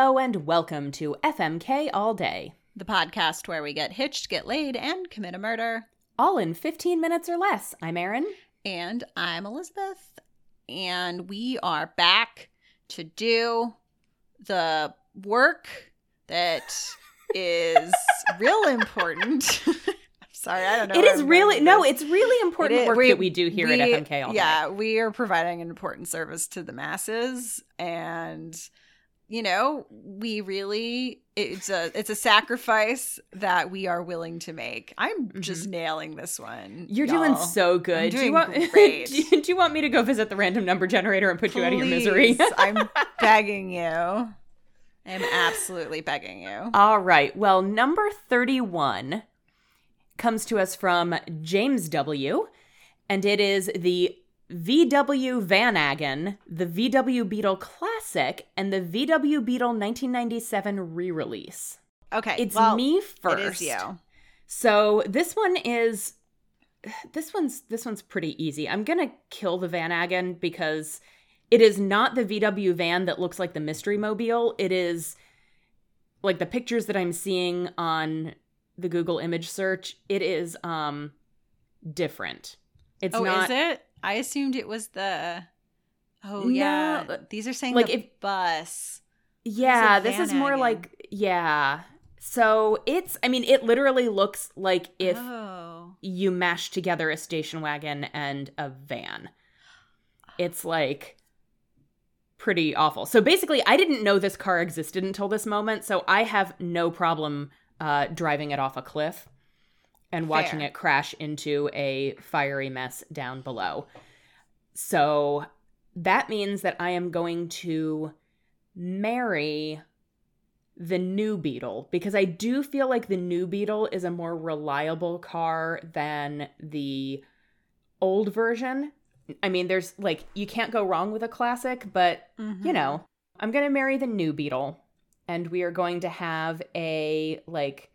Hello and welcome to FMK All Day, the podcast where we get hitched, get laid, and commit a murder. all in 15 minutes or less. I'm Erin. And I'm Elizabeth. And we are back to do the work that is real important. I'm sorry, I don't know. It is I'm really no, it's really important It is- work we- that we do here we- at FMK All Day. Yeah, we are providing an important service to the masses and you know, we really it's a it's a sacrifice that we are willing to make. I'm just nailing this one. Mm-hmm. You're doing y'all. so good. I'm do you doing want great. do, you, do you want me to go visit the random number generator and put you out of your misery? I'm begging you. I'm absolutely begging you. All right. Well, number 31 comes to us from James W. And it is the VW Vanagon, the VW Beetle Classic, and the VW Beetle 1997 re release. Okay, It's well, me first. It is you. So this one is this one's this one's pretty easy. I'm gonna kill the Vanagon because it is not the VW van that looks like the mystery mobile. It is like the pictures that I'm seeing on the Google image search, it is um different. It's oh, not is it? I assumed it was the. Oh No, yeah, these are saying like the if- bus. Yeah, this is more like yeah. So it's I mean it literally looks like if oh, you mash together a station wagon and a van. It's like pretty awful. So basically, I didn't know this car existed until this moment, so I have no problem uh, driving it off a cliff and watching Fair. it crash into a fiery mess down below. So that means that I am going to marry the new Beetle because I do feel like the new Beetle is a more reliable car than the old version. I mean, there's like, you can't go wrong with a classic, but Mm-hmm. you know, I'm going to marry the new Beetle and we are going to have a like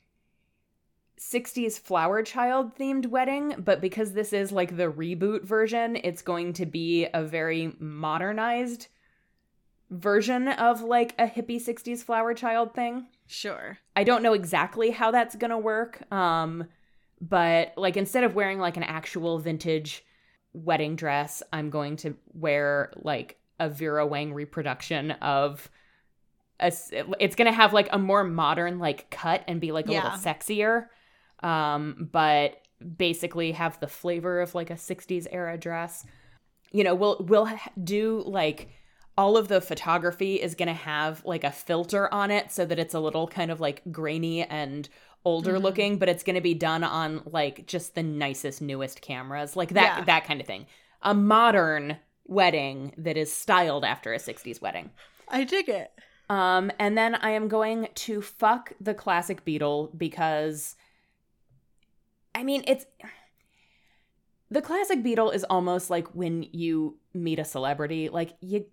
60s flower child themed wedding, but because this is like the reboot version, it's going to be a very modernized version of like a hippie 60s flower child thing. Sure. I don't know exactly how that's going to work. Um but like instead of wearing like an actual vintage wedding dress, I'm going to wear like a Vera Wang reproduction of a, it's going to have like a more modern like cut and be like a Yeah. little sexier. Um but basically have the flavor of like a 60s era dress. You know, we'll we'll do like all of the photography is going to have like a filter on it so that it's a little kind of like grainy and older Mhm. looking but it's going to be done on like just the nicest newest cameras like that Yeah. that kind of thing a modern wedding that is styled after a 60s wedding I dig it. um and then i am going to fuck the classic beetle because i mean it's the classic beetle is almost like when you meet a celebrity like you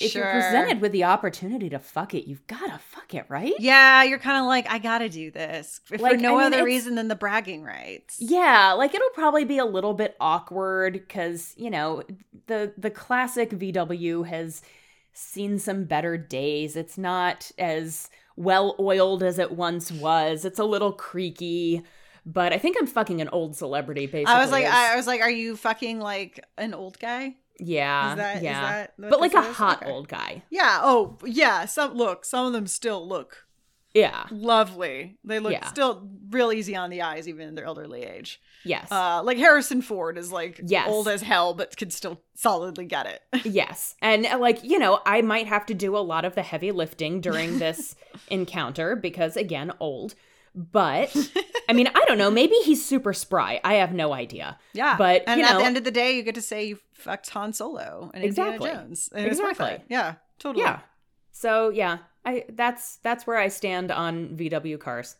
if sure. you're presented with the opportunity to fuck it, you've got to fuck it, right? Yeah, you're kind of like, I gotta do this if Like, for no I mean, other reason than the bragging rights. Yeah, like it'll probably be a little bit awkward cuz, you know, the the classic VW has seen some better days. It's not as well oiled as it once was. It's a little creaky, but I think I'm fucking an old celebrity basically. I was like, is- I was like, are you fucking like an old guy? yeah, Is that, is yeah. that but like a is? hot Okay. old guy. Yeah. Oh, yeah. Some look. Some of them still look Yeah. lovely. They look Yeah. still real easy on the eyes, even in their elderly age. Yes. Uh, like Harrison Ford is like Yes. old as hell, but can still solidly get it. Yes. And uh, like, you know, I might have to do a lot of the heavy lifting during this encounter because again, old. But I mean, I don't know, maybe he's super spry. I have no idea. yeah. But, and at know- the end of the day, you get to say you fucked Han Solo and Exactly. Indiana Jones. And Exactly. Yeah. Totally. Yeah. So, yeah, I that's that's where I stand on VW cars.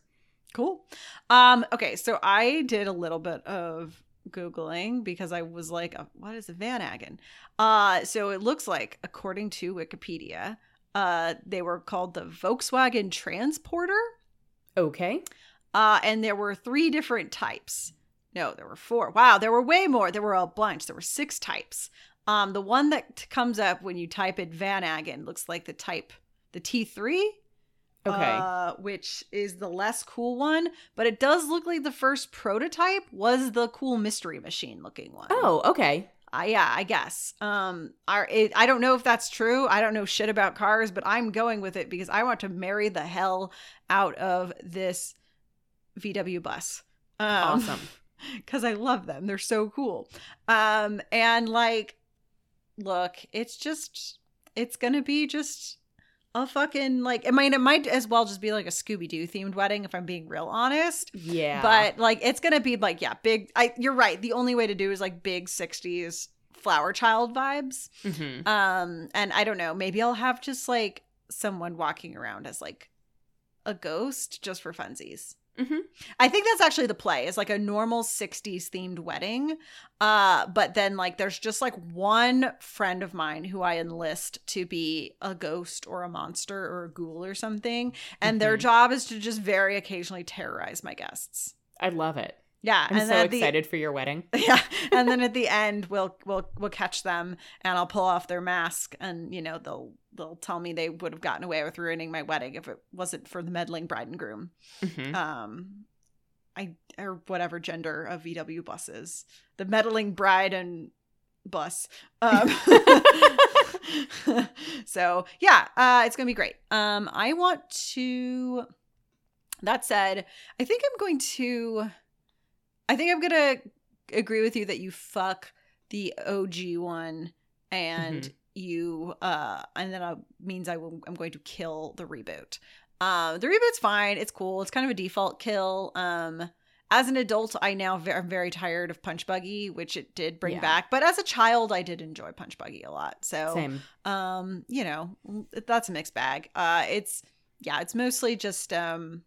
Cool. Um, okay, so I did a little bit of googling because I was like, uh, "What is a Vanagon?" Uh, so it looks like, according to Wikipedia, uh, they were called the Volkswagen Transporter, Okay. uh, and there were three different types. No, there were four. Wow, there were way more. There were a bunch. There were six types. Um, the one that t- comes up when you type it Vanagon looks like the type the T3. Okay. Uh, which is the less cool one, but it does look like the first prototype was the cool mystery machine looking one. oh, okay. Uh, yeah, I guess. Um, it, I don't know if that's true. I don't know shit about cars, but I'm going with it because I want to marry the hell out of this VW bus. Um, Awesome. because I love them. They're so cool. Um, and like, look, it's just, it's gonna be just a fucking like. I mean, it might as well just be like a Scooby Doo themed wedding if I'm being real honest. Yeah. But like, it's gonna be like, yeah, big. I, you're right. The only way to do is like big '60s flower child vibes. Mhm. Um, and I don't know, maybe I'll have just like someone walking around as like a ghost just for funsies. Mhm. I think that's actually the play It's like a normal 60s themed wedding. Uh, but then like there's just like one friend of mine who I enlist to be a ghost or a monster or a ghoul or something. And their Mhm. job is to just very occasionally terrorize my guests. I love it. Yeah. I'm so at the- excited for your wedding. yeah and then at the end we'll we'll we'll catch them and i'll pull off their mask and you know they'll they'll tell me they would have gotten away with ruining my wedding if it wasn't for the meddling bride and groom Mhm. um i or whatever gender of vw buses, the meddling bride and bus um so yeah uh it's gonna be great um i want to that said i think i'm going to i think i'm gonna agree with you that you fuck the og one and Mhm. you uh and then it means i will i'm going to kill the reboot. Um the reboot's fine. It's cool. It's kind of a default kill. Um as an adult i now ve- i'm very tired of punch buggy which it did bring Yeah. back. But as a child i did enjoy punch buggy a lot. So Same. um you know that's a mixed bag. Uh it's yeah it's mostly just um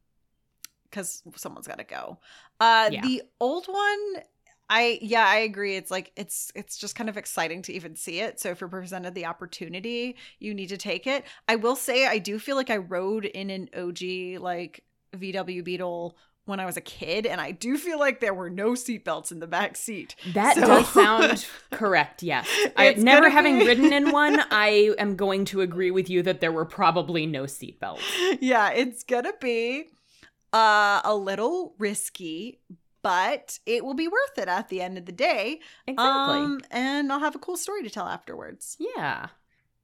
because someone's got to go uh Yeah. the old one i yeah i agree it's like it's it's just kind of exciting to even see it so if you're presented the opportunity you need to take it i will say i do feel like i rode in an og like vw beetle when i was a kid and i do feel like there were no seatbelts in the back seat That So- does sound correct. Yes. I, never having be- ridden in one, I am going to agree with you that there were probably no seatbelts. yeah, it's gonna be uh a little risky, but it will be worth it at the end of the day. Exactly. Um, and I'll have a cool story to tell afterwards. yeah.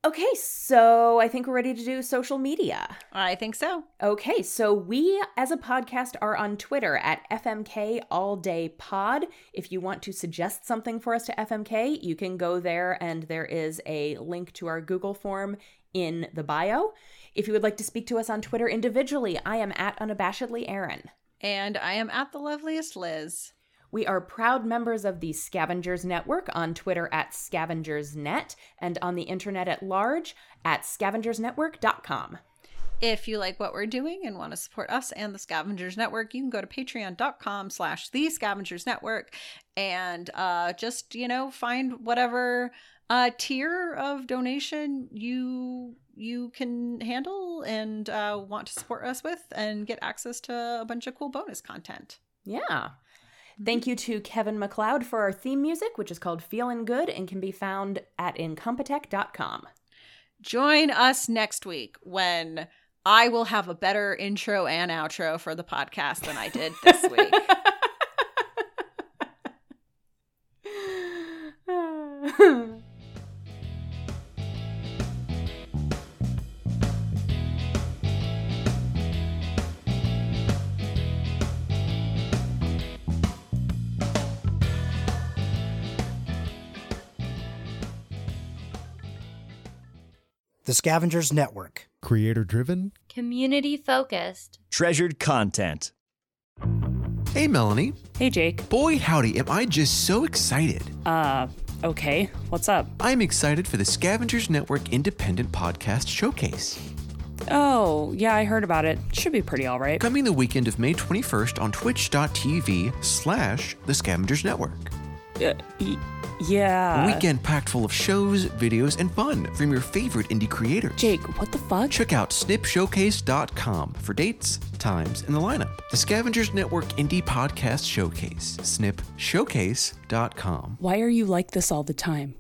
Okay, so I think we're ready to do social media. I think so. Okay, so we as a podcast are on Twitter at FMK All Day Pod. If you want to suggest something for us to FMK, you can go there and there is a link to our Google form in the bio. If you would like to speak to us on Twitter individually, I am at unabashedly Erin. And I am at the loveliest Liz. We are proud members of the Scavengers Network on Twitter at scavengersnet and on the internet at large at scavengersnetwork.com. If you like what we're doing and want to support us and the Scavengers Network, you can go to patreon.com slash the Scavengers Network and uh, just, you know, find whatever uh, tier of donation you you can handle and uh, want to support us with and get access to a bunch of cool bonus content. Yeah. Thank you to Kevin MacLeod for our theme music, which is called Feeling Good and can be found at incompetech.com. Join us next week when I will have a better intro and outro for the podcast than I did this week. The Scavengers Network. Creator driven? Community focused. Treasured content. Hey, Melanie. Hey, Jake. Boy, howdy, am I just so excited. Uh, okay. What's up? I'm excited for the Scavengers Network Independent Podcast Showcase. Oh, yeah, I heard about it. Should be pretty alright. Coming the weekend of May 21st on twitch.tv slash the Scavengers Network. Uh, y- yeah. Weekend packed full of shows, videos, and fun from your favorite indie creators. Jake, what the fuck? Check out snipshowcase.com for dates, times, and the lineup. The Scavengers Network Indie Podcast Showcase. snipshowcase.com. Why are you like this all the time?